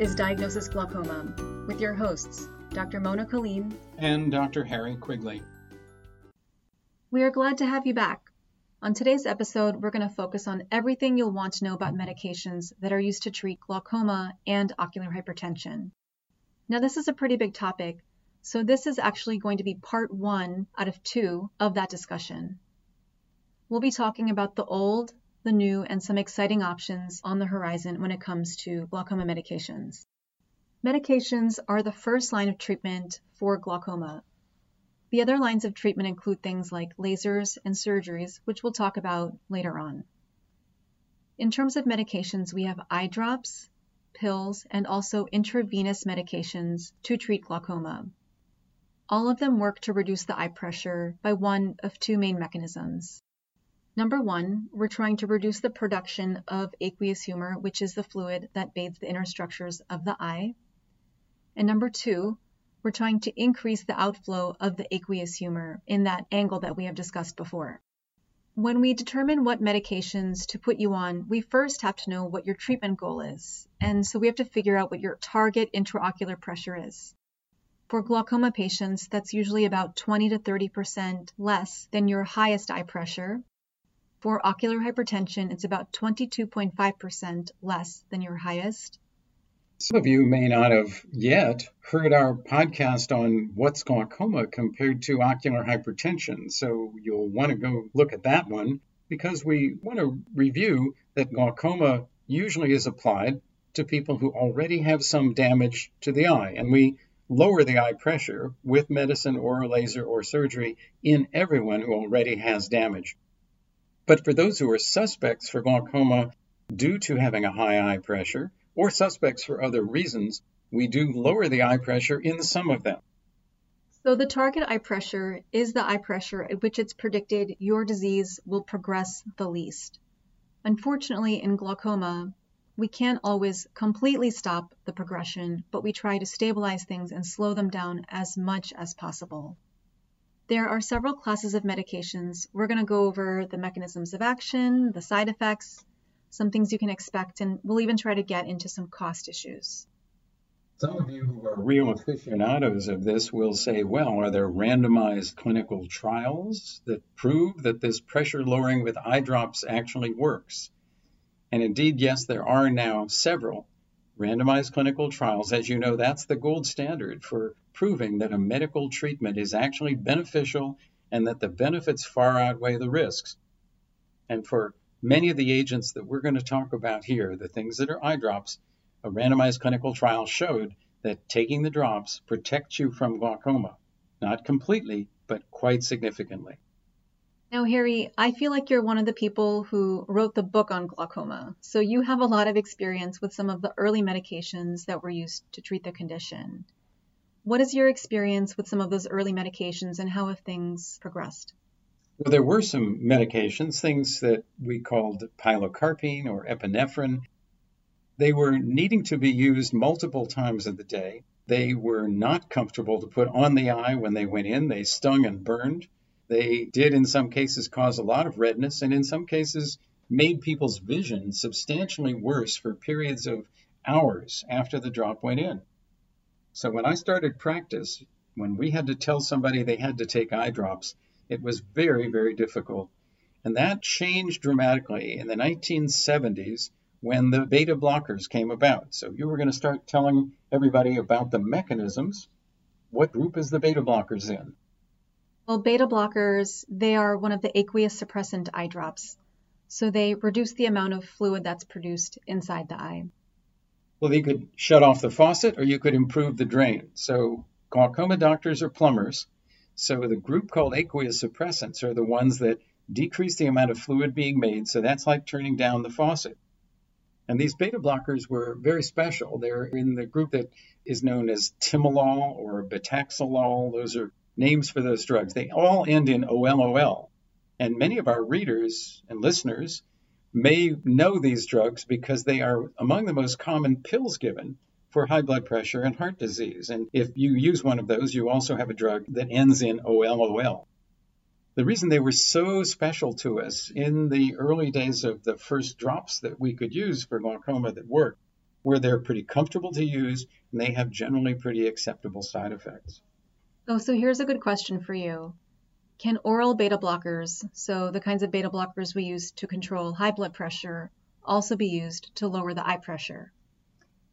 is Diagnosis Glaucoma with your hosts, Dr. Mona Kaleem and Dr. Harry Quigley. We are glad to have you back. On today's episode, we're going to focus on everything you'll want to know about medications that are used to treat glaucoma and ocular hypertension. Now, this is a pretty big topic, so this is actually going to be part one out of two of that discussion. We'll be talking about the old, the new, and some exciting options on the horizon when it comes to glaucoma medications. Medications are the first line of treatment for glaucoma. The other lines of treatment include things like lasers and surgeries, which we'll talk about later on. In terms of medications, we have eye drops, pills, and also intravenous medications to treat glaucoma. All of them work to reduce the eye pressure by one of two main mechanisms. Number one, we're trying to reduce the production of aqueous humor, which is the fluid that bathes the inner structures of the eye. And number two, we're trying to increase the outflow of the aqueous humor in that angle that we have discussed before. When we determine what medications to put you on, we first have to know what your treatment goal is. And so we have to figure out what your target intraocular pressure is. For glaucoma patients, that's usually about 20 to 30% less than your highest eye pressure. For ocular hypertension, it's about 22.5% less than your highest. Some of you may not have yet heard our podcast on what's glaucoma compared to ocular hypertension, so you'll want to go look at that one because we want to review that glaucoma usually is applied to people who already have some damage to the eye, and we lower the eye pressure with medicine or a laser or surgery in everyone who already has damage. But for those who are suspects for glaucoma due to having a high eye pressure or suspects for other reasons, we do lower the eye pressure in some of them. So, the target eye pressure is the eye pressure at which it's predicted your disease will progress the least. Unfortunately, in glaucoma, we can't always completely stop the progression, but we try to stabilize things and slow them down as much as possible. There are several classes of medications. We're going to go over the mechanisms of action, the side effects, some things you can expect, and we'll even try to get into some cost issues. Some of you who are real aficionados of this will say, well, are there randomized clinical trials that prove that this pressure lowering with eye drops actually works? And indeed, yes, there are now several randomized clinical trials. As you know, that's the gold standard for proving that a medical treatment is actually beneficial and that the benefits far outweigh the risks. And for many of the agents that we're going to talk about here, the things that are eye drops, a randomized clinical trial showed that taking the drops protects you from glaucoma. Not completely, but quite significantly. Now, Harry, I feel like you're one of the people who wrote the book on glaucoma. So you have a lot of experience with some of the early medications that were used to treat the condition. What is your experience with some of those early medications and how have things progressed? Well, there were some medications, things that we called pilocarpine or epinephrine. They were needing to be used multiple times of the day. They were not comfortable to put on the eye when they went in. They stung and burned. They did, in some cases, cause a lot of redness, and in some cases, made people's vision substantially worse for periods of hours after the drop went in. So when I started practice, when we had to tell somebody they had to take eye drops, it was very, very difficult. And that changed dramatically in the 1970s when the beta blockers came about. So you were going to start telling everybody about the mechanisms. What group is the beta blockers in? Well, beta blockers, they are one of the aqueous suppressant eye drops. So they reduce the amount of fluid that's produced inside the eye. Well, you could shut off the faucet or you could improve the drain. So glaucoma doctors are plumbers. So the group called aqueous suppressants are the ones that decrease the amount of fluid being made. So that's like turning down the faucet. And these beta blockers were very special. They're in the group that is known as timolol or betaxolol. Those are names for those drugs. They all end in OLOL. And many of our readers and listeners may know these drugs because they are among the most common pills given for high blood pressure and heart disease. And if you use one of those, you also have a drug that ends in OLOL. The reason they were so special to us in the early days of the first drops that we could use for glaucoma that worked where they're pretty comfortable to use and they have generally pretty acceptable side effects. Oh, so here's a good question for you. Can oral beta blockers, so the kinds of beta blockers we use to control high blood pressure, also be used to lower the eye pressure?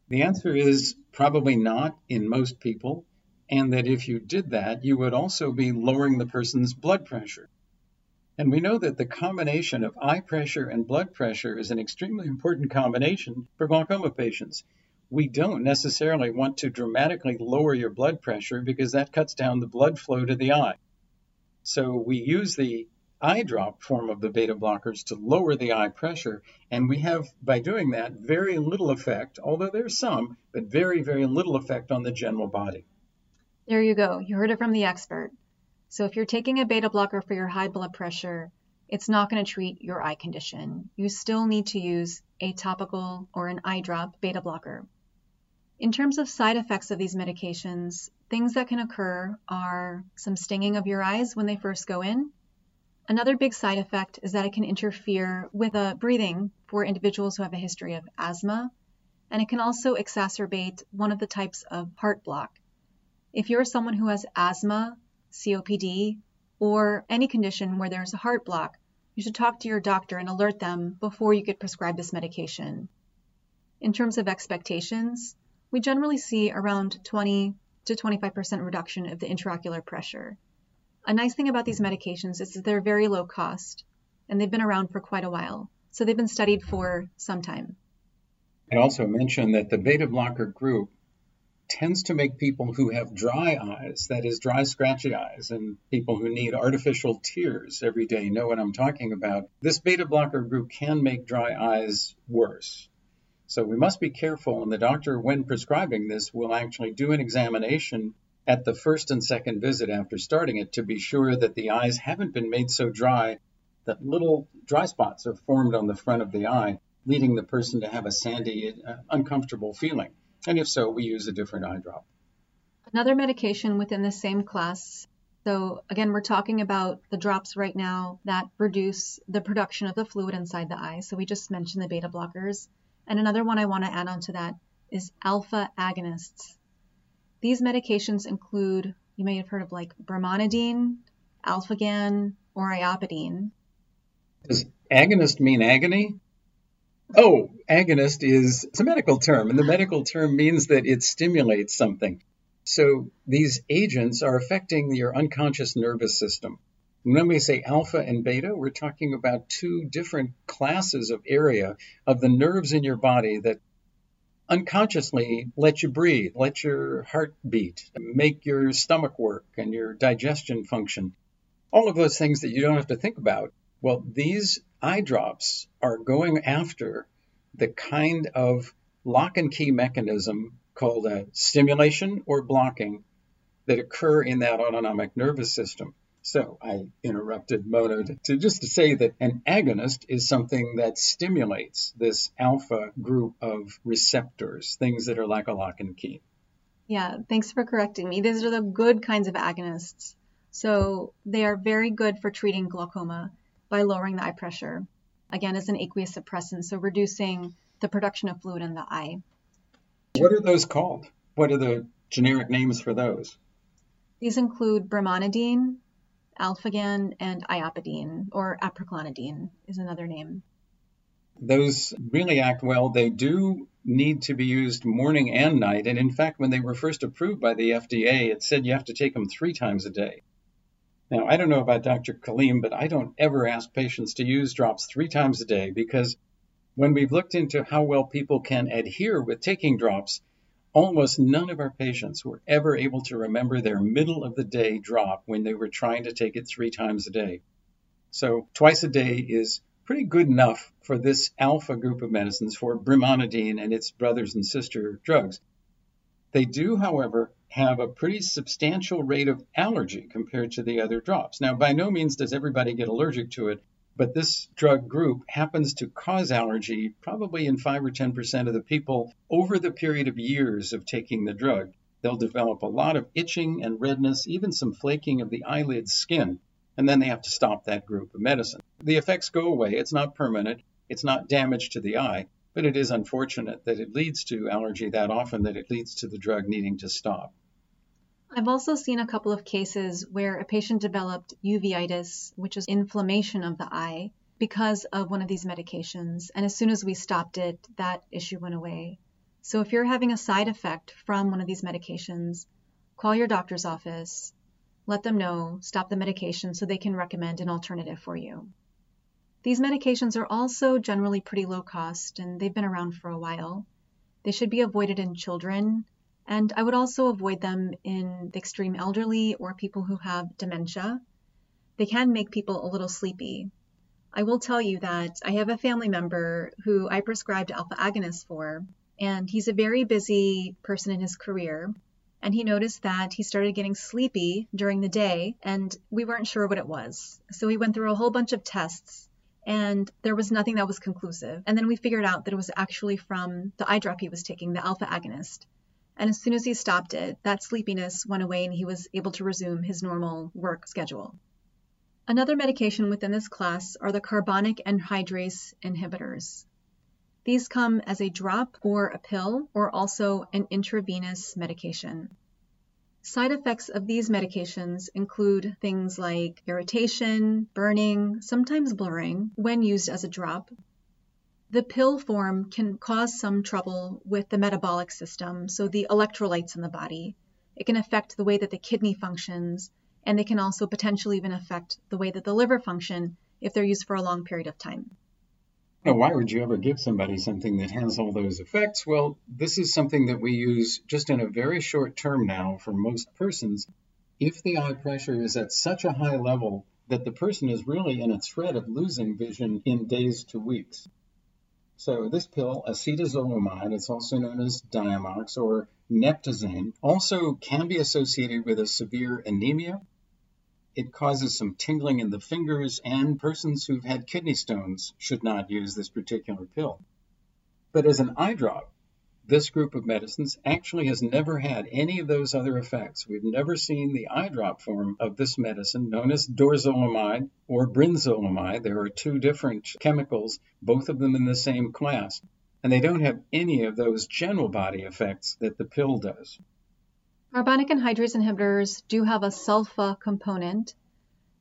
The answer is probably not in most people, and that if you did that, you would also be lowering the person's blood pressure. And we know that the combination of eye pressure and blood pressure is an extremely important combination for glaucoma patients. We don't necessarily want to dramatically lower your blood pressure because that cuts down the blood flow to the eye. So we use the eye drop form of the beta blockers to lower the eye pressure, and we have, by doing that, very little effect, although there's some, but very, very little effect on the general body. There you go. You heard it from the expert. So if you're taking a beta blocker for your high blood pressure, it's not going to treat your eye condition. You still need to use a topical or an eye drop beta blocker. In terms of side effects of these medications, things that can occur are some stinging of your eyes when they first go in. Another big side effect is that it can interfere with the breathing for individuals who have a history of asthma, and it can also exacerbate one of the types of heart block. If you're someone who has asthma COPD, or any condition where there's a heart block, you should talk to your doctor and alert them before you get prescribed this medication. In terms of expectations, we generally see around 20 to 25% reduction of the intraocular pressure. A nice thing about these medications is that they're very low cost and they've been around for quite a while. So they've been studied for some time. I'd also mentioned that the beta blocker group tends to make people who have dry eyes, that is, dry, scratchy eyes, and people who need artificial tears every day know what I'm talking about. This beta blocker group can make dry eyes worse. So we must be careful, and the doctor, when prescribing this, will actually do an examination at the first and second visit after starting it to be sure that the eyes haven't been made so dry that little dry spots are formed on the front of the eye, leading the person to have a sandy, uh, uncomfortable feeling. And if so, we use a different eye drop. Another medication within the same class. So, again, we're talking about the drops right now that reduce the production of the fluid inside the eye. So, we just mentioned the beta blockers. And another one I want to add on to that is alpha agonists. These medications include, you may have heard of like brimonidine, alphagan, or iopidine. Does agonist mean agony? Oh, agonist is it's a medical term, and the medical term means that it stimulates something. So these agents are affecting your unconscious nervous system. When we say alpha and beta, we're talking about two different classes of area of the nerves in your body that unconsciously let you breathe, let your heart beat, make your stomach work and your digestion function. All of those things that you don't have to think about. Well, these eye drops are going after the kind of lock and key mechanism called a stimulation or blocking that occur in that autonomic nervous system. So I interrupted Mona to, to just to say that an agonist is something that stimulates this alpha group of receptors, things that are like a lock and key. Yeah, thanks for correcting me. These are the good kinds of agonists. So they are very good for treating glaucoma by lowering the eye pressure. Again, as an aqueous suppressant, so reducing the production of fluid in the eye. What are those called? What are the generic names for those? These include brimonidine, alphagan, and iopidine, or apraclonidine is another name. Those really act well. They do need to be used morning and night. And in fact, when they were first approved by the FDA, it said you have to take them three times a day. Now, I don't know about Dr. Kaleem, but I don't ever ask patients to use drops three times a day because when we've looked into how well people can adhere with taking drops, almost none of our patients were ever able to remember their middle of the day drop when they were trying to take it three times a day. So, twice a day is pretty good enough for this alpha group of medicines for brimonidine and its brothers and sister drugs. They do, however, have a pretty substantial rate of allergy compared to the other drops. Now, by no means does everybody get allergic to it, but this drug group happens to cause allergy probably in 5 or 10% of the people over the period of years of taking the drug. They'll develop a lot of itching and redness, even some flaking of the eyelid skin, and then they have to stop that group of medicine. The effects go away. It's not permanent, it's not damage to the eye, but it is unfortunate that it leads to allergy that often that it leads to the drug needing to stop. I've also seen a couple of cases where a patient developed uveitis, which is inflammation of the eye, because of one of these medications. And as soon as we stopped it, that issue went away. So if you're having a side effect from one of these medications, call your doctor's office, let them know, stop the medication so they can recommend an alternative for you. These medications are also generally pretty low cost and they've been around for a while. They should be avoided in children, and I would also avoid them in the extreme elderly or people who have dementia. They can make people a little sleepy. I will tell you that I have a family member who I prescribed alpha agonists for, and he's a very busy person in his career. And he noticed that he started getting sleepy during the day, and we weren't sure what it was. So we went through a whole bunch of tests, and there was nothing that was conclusive. And then we figured out that it was actually from the eye drop he was taking, the alpha agonist. And as soon as he stopped it, that sleepiness went away and he was able to resume his normal work schedule. Another medication within this class are the carbonic anhydrase inhibitors. These come as a drop or a pill or also an intravenous medication. Side effects of these medications include things like irritation, burning, sometimes blurring when used as a drop. The pill form can cause some trouble with the metabolic system, so the electrolytes in the body. It can affect the way that the kidney functions, and they can also potentially even affect the way that the liver function if they're used for a long period of time. Now, why would you ever give somebody something that has all those effects? Well, this is something that we use just in a very short term now for most persons. If the eye pressure is at such a high level that the person is really in a threat of losing vision in days to weeks. So this pill, acetazolamide, it's also known as Diamox or Neptazane, also can be associated with a severe anemia it causes some tingling in the fingers, and persons who've had kidney stones should not use this particular pill. But as an eye drop, this group of medicines actually has never had any of those other effects. We've never seen the eye drop form of this medicine, known as dorzolamide or brinzolamide. There are two different chemicals, both of them in the same class, and they don't have any of those general body effects that the pill does. Carbonic anhydrase inhibitors do have a sulfa component,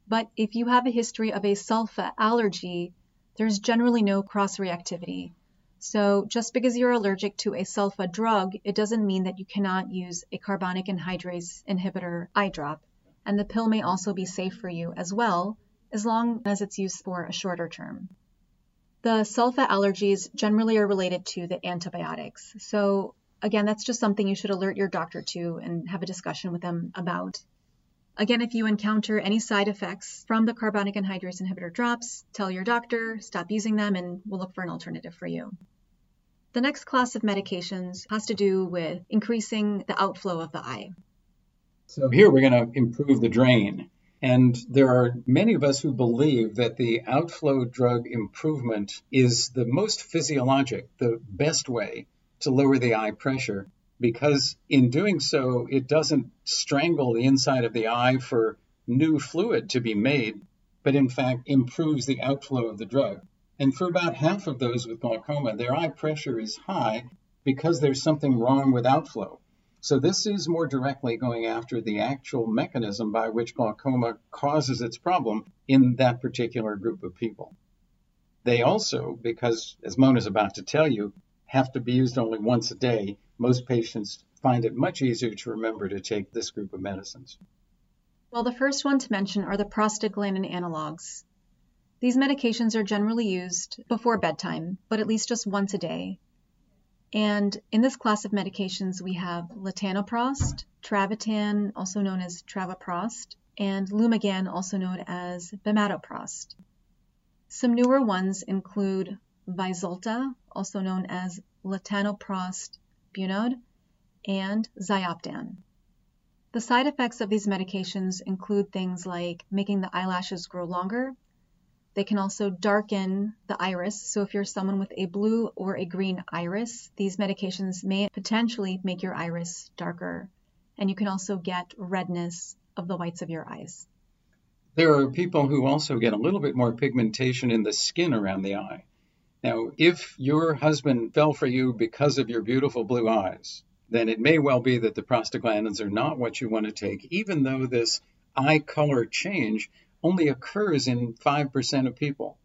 but if you have a history of a sulfa allergy, there's generally no cross-reactivity. So just because you're allergic to a sulfa drug, it doesn't mean that you cannot use a carbonic anhydrase inhibitor eye drop. And the pill may also be safe for you as well, as long as it's used for a shorter term. The sulfa allergies generally are related to the antibiotics. So Again, that's just something you should alert your doctor to and have a discussion with them about. Again, if you encounter any side effects from the carbonic anhydrase inhibitor drops, tell your doctor, stop using them, and we'll look for an alternative for you. The next class of medications has to do with increasing the outflow of the eye. So here we're going to improve the drain. And there are many of us who believe that the outflow drug improvement is the most physiologic, the best way to lower the eye pressure because in doing so, it doesn't strangle the inside of the eye for new fluid to be made, but in fact improves the outflow of the drug. And for about half of those with glaucoma, their eye pressure is high because there's something wrong with outflow. So this is more directly going after the actual mechanism by which glaucoma causes its problem in that particular group of people. They also, because as Mona's about to tell you, have to be used only once a day, most patients find it much easier to remember to take this group of medicines. Well, the first one to mention are the prostaglandin analogs. These medications are generally used before bedtime, but at least just once a day. And in this class of medications, we have latanoprost, travatan, also known as travoprost, and Lumigan, also known as bimatoprost. Some newer ones include Vyzulta, also known as latanoprostene bunod, and Zioptan. The side effects of these medications include things like making the eyelashes grow longer. They can also darken the iris. So, if you're someone with a blue or a green iris, these medications may potentially make your iris darker. And you can also get redness of the whites of your eyes. There are people who also get a little bit more pigmentation in the skin around the eye. Now, if your husband fell for you because of your beautiful blue eyes, then it may well be that the prostaglandins are not what you want to take, even though this eye color change only occurs in 5% of people.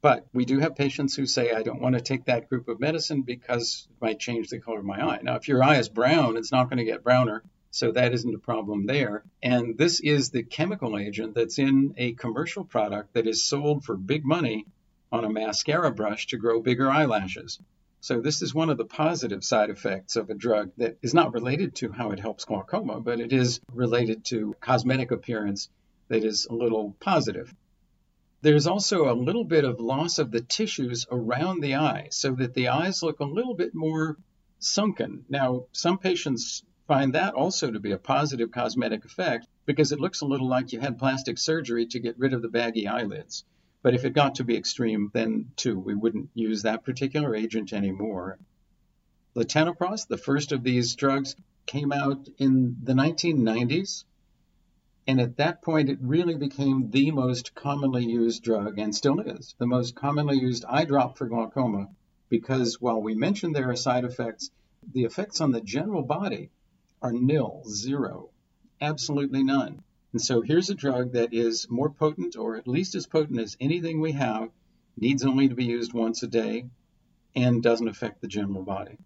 But we do have patients who say, I don't want to take that group of medicine because it might change the color of my eye. Now, if your eye is brown, it's not going to get browner. So that isn't a problem there. And this is the chemical agent that's in a commercial product that is sold for big money on a mascara brush to grow bigger eyelashes. So this is one of the positive side effects of a drug that is not related to how it helps glaucoma, but it is related to cosmetic appearance that is a little positive. There's also a little bit of loss of the tissues around the eye so that the eyes look a little bit more sunken. Now, some patients find that also to be a positive cosmetic effect because it looks a little like you had plastic surgery to get rid of the baggy eyelids. But if it got to be extreme, then too, we wouldn't use that particular agent anymore. Latanoprost, the first of these drugs, came out in the 1990s. And at that point, it really became the most commonly used drug and still is the most commonly used eye drop for glaucoma because while we mentioned there are side effects, the effects on the general body are nil, zero, absolutely none. And so here's a drug that is more potent or at least as potent as anything we have, needs only to be used once a day, and doesn't affect the general body.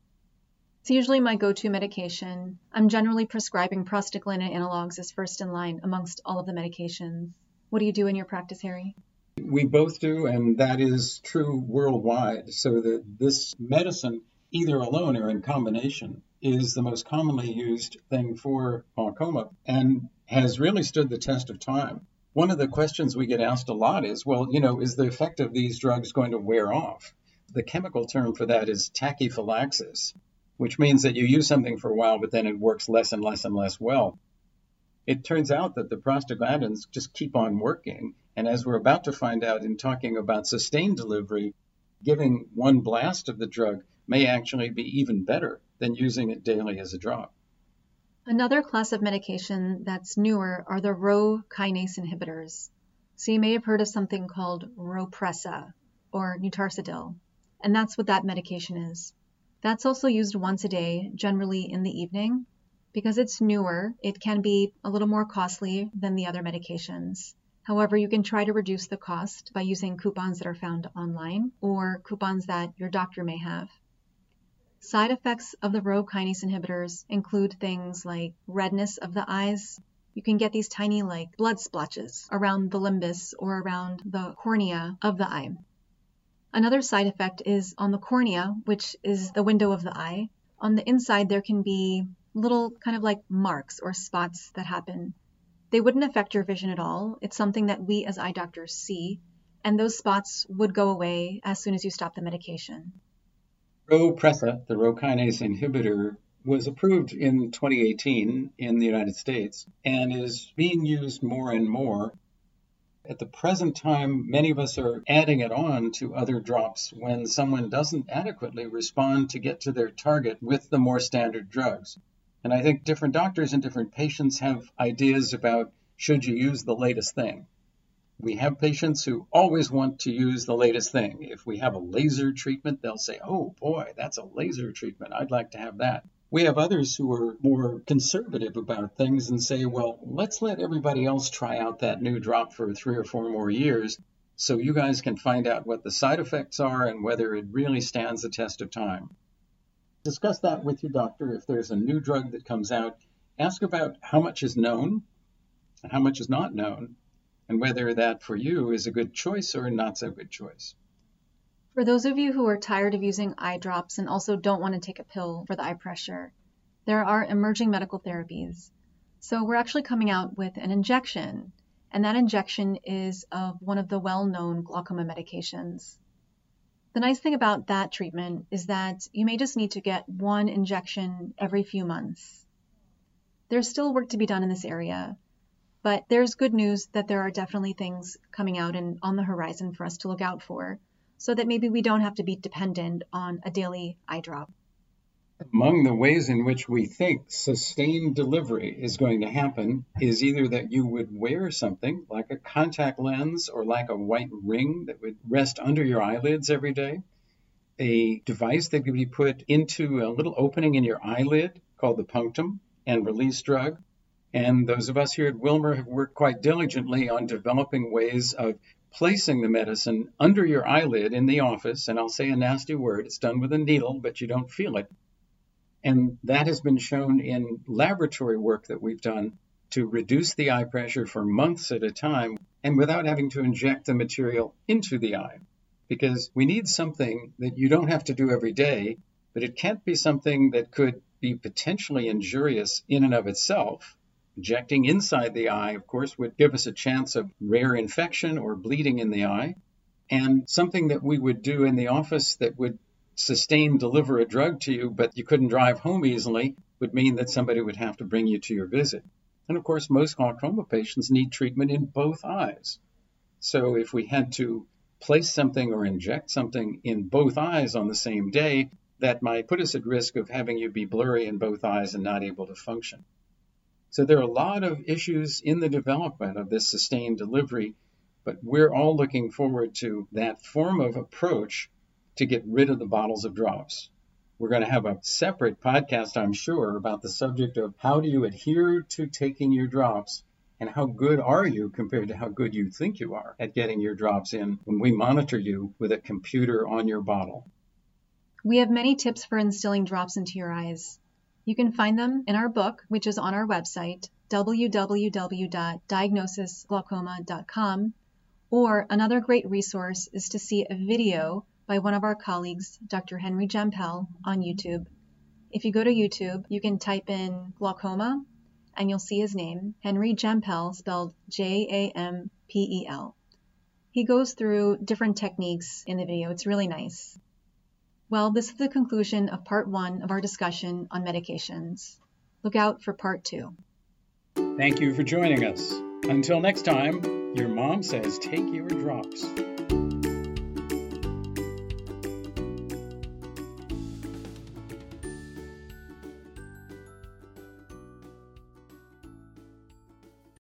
It's usually my go to medication. I'm generally prescribing prostaglandin analogs as first in line amongst all of the medications. What do you do in your practice, Harry? We both do, and that is true worldwide. So that this medicine, either alone or in combination, is the most commonly used thing for glaucoma and has really stood the test of time. One of the questions we get asked a lot is, well, you know, is the effect of these drugs going to wear off? The chemical term for that is tachyphylaxis which means that you use something for a while, but then it works less and less and less well. It turns out that the prostaglandins just keep on working. And as we're about to find out in talking about sustained delivery, giving one blast of the drug may actually be even better than using it daily as a drop. Another class of medication that's newer are the Rho kinase inhibitors. So you may have heard of something called Rhopressa or netarsudil, and that's what that medication is. That's also used once a day, generally in the evening. Because it's newer, it can be a little more costly than the other medications. However, you can try to reduce the cost by using coupons that are found online or coupons that your doctor may have. Side effects of the Rho kinase inhibitors include things like redness of the eyes. You can get these tiny like blood splotches around the limbus or around the cornea of the eye. Another side effect is on the cornea, which is the window of the eye. On the inside, there can be little kind of like marks or spots that happen. They wouldn't affect your vision at all. It's something that we as eye doctors see, and those spots would go away as soon as you stop the medication. Rhopressa, the Rho kinase inhibitor, was approved in 2018 in the United States and is being used more and more at the present time, many of us are adding it on to other drops when someone doesn't adequately respond to get to their target with the more standard drugs. And I think different doctors and different patients have ideas about should you use the latest thing. We have patients who always want to use the latest thing. If we have a laser treatment, they'll say, oh boy, that's a laser treatment. I'd like to have that. We have others who are more conservative about things and say, well, let's let everybody else try out that new drop for three or four more years so you guys can find out what the side effects are and whether it really stands the test of time. Discuss that with your doctor. If there's a new drug that comes out, ask about how much is known and how much is not known, and whether that for you is a good choice or not so good choice. For those of you who are tired of using eye drops and also don't want to take a pill for the eye pressure, there are emerging medical therapies. So we're actually coming out with an injection, and that injection is of one of the well known glaucoma medications. The nice thing about that treatment is that you may just need to get one injection every few months. There's still work to be done in this area, but there's good news that there are definitely things coming out and on the horizon for us to look out for so that maybe we don't have to be dependent on a daily eye drop. Among the ways in which we think sustained delivery is going to happen is either that you would wear something like a contact lens or like a white ring that would rest under your eyelids every day, a device that could be put into a little opening in your eyelid called the punctum and release drug. And those of us here at Wilmer have worked quite diligently on developing ways of placing the medicine under your eyelid in the office. And I'll say a nasty word, it's done with a needle, but you don't feel it. And that has been shown in laboratory work that we've done to reduce the eye pressure for months at a time and without having to inject the material into the eye. Because we need something that you don't have to do every day, but it can't be something that could be potentially injurious in and of itself. Injecting inside the eye, of course, would give us a chance of rare infection or bleeding in the eye. And something that we would do in the office that would sustain deliver a drug to you, but you couldn't drive home easily, would mean that somebody would have to bring you to your visit. And of course, most glaucoma patients need treatment in both eyes. So if we had to place something or inject something in both eyes on the same day, that might put us at risk of having you be blurry in both eyes and not able to function. So there are a lot of issues in the development of this sustained delivery, but we're all looking forward to that form of approach to get rid of the bottles of drops. We're going to have a separate podcast, I'm sure, about the subject of how do you adhere to taking your drops and how good are you compared to how good you think you are at getting your drops in when we monitor you with a computer on your bottle. We have many tips for instilling drops into your eyes. You can find them in our book, which is on our website, www.diagnosisglaucoma.com, or another great resource is to see a video by one of our colleagues, Dr. Henry Jampel, on YouTube. If you go to YouTube, you can type in glaucoma and you'll see his name, Henry Jampel, spelled J A M P E L. He goes through different techniques in the video. It's really nice. Well, this is the conclusion of part one of our discussion on medications. Look out for part two. Thank you for joining us. Until next time, your mom says take your drops.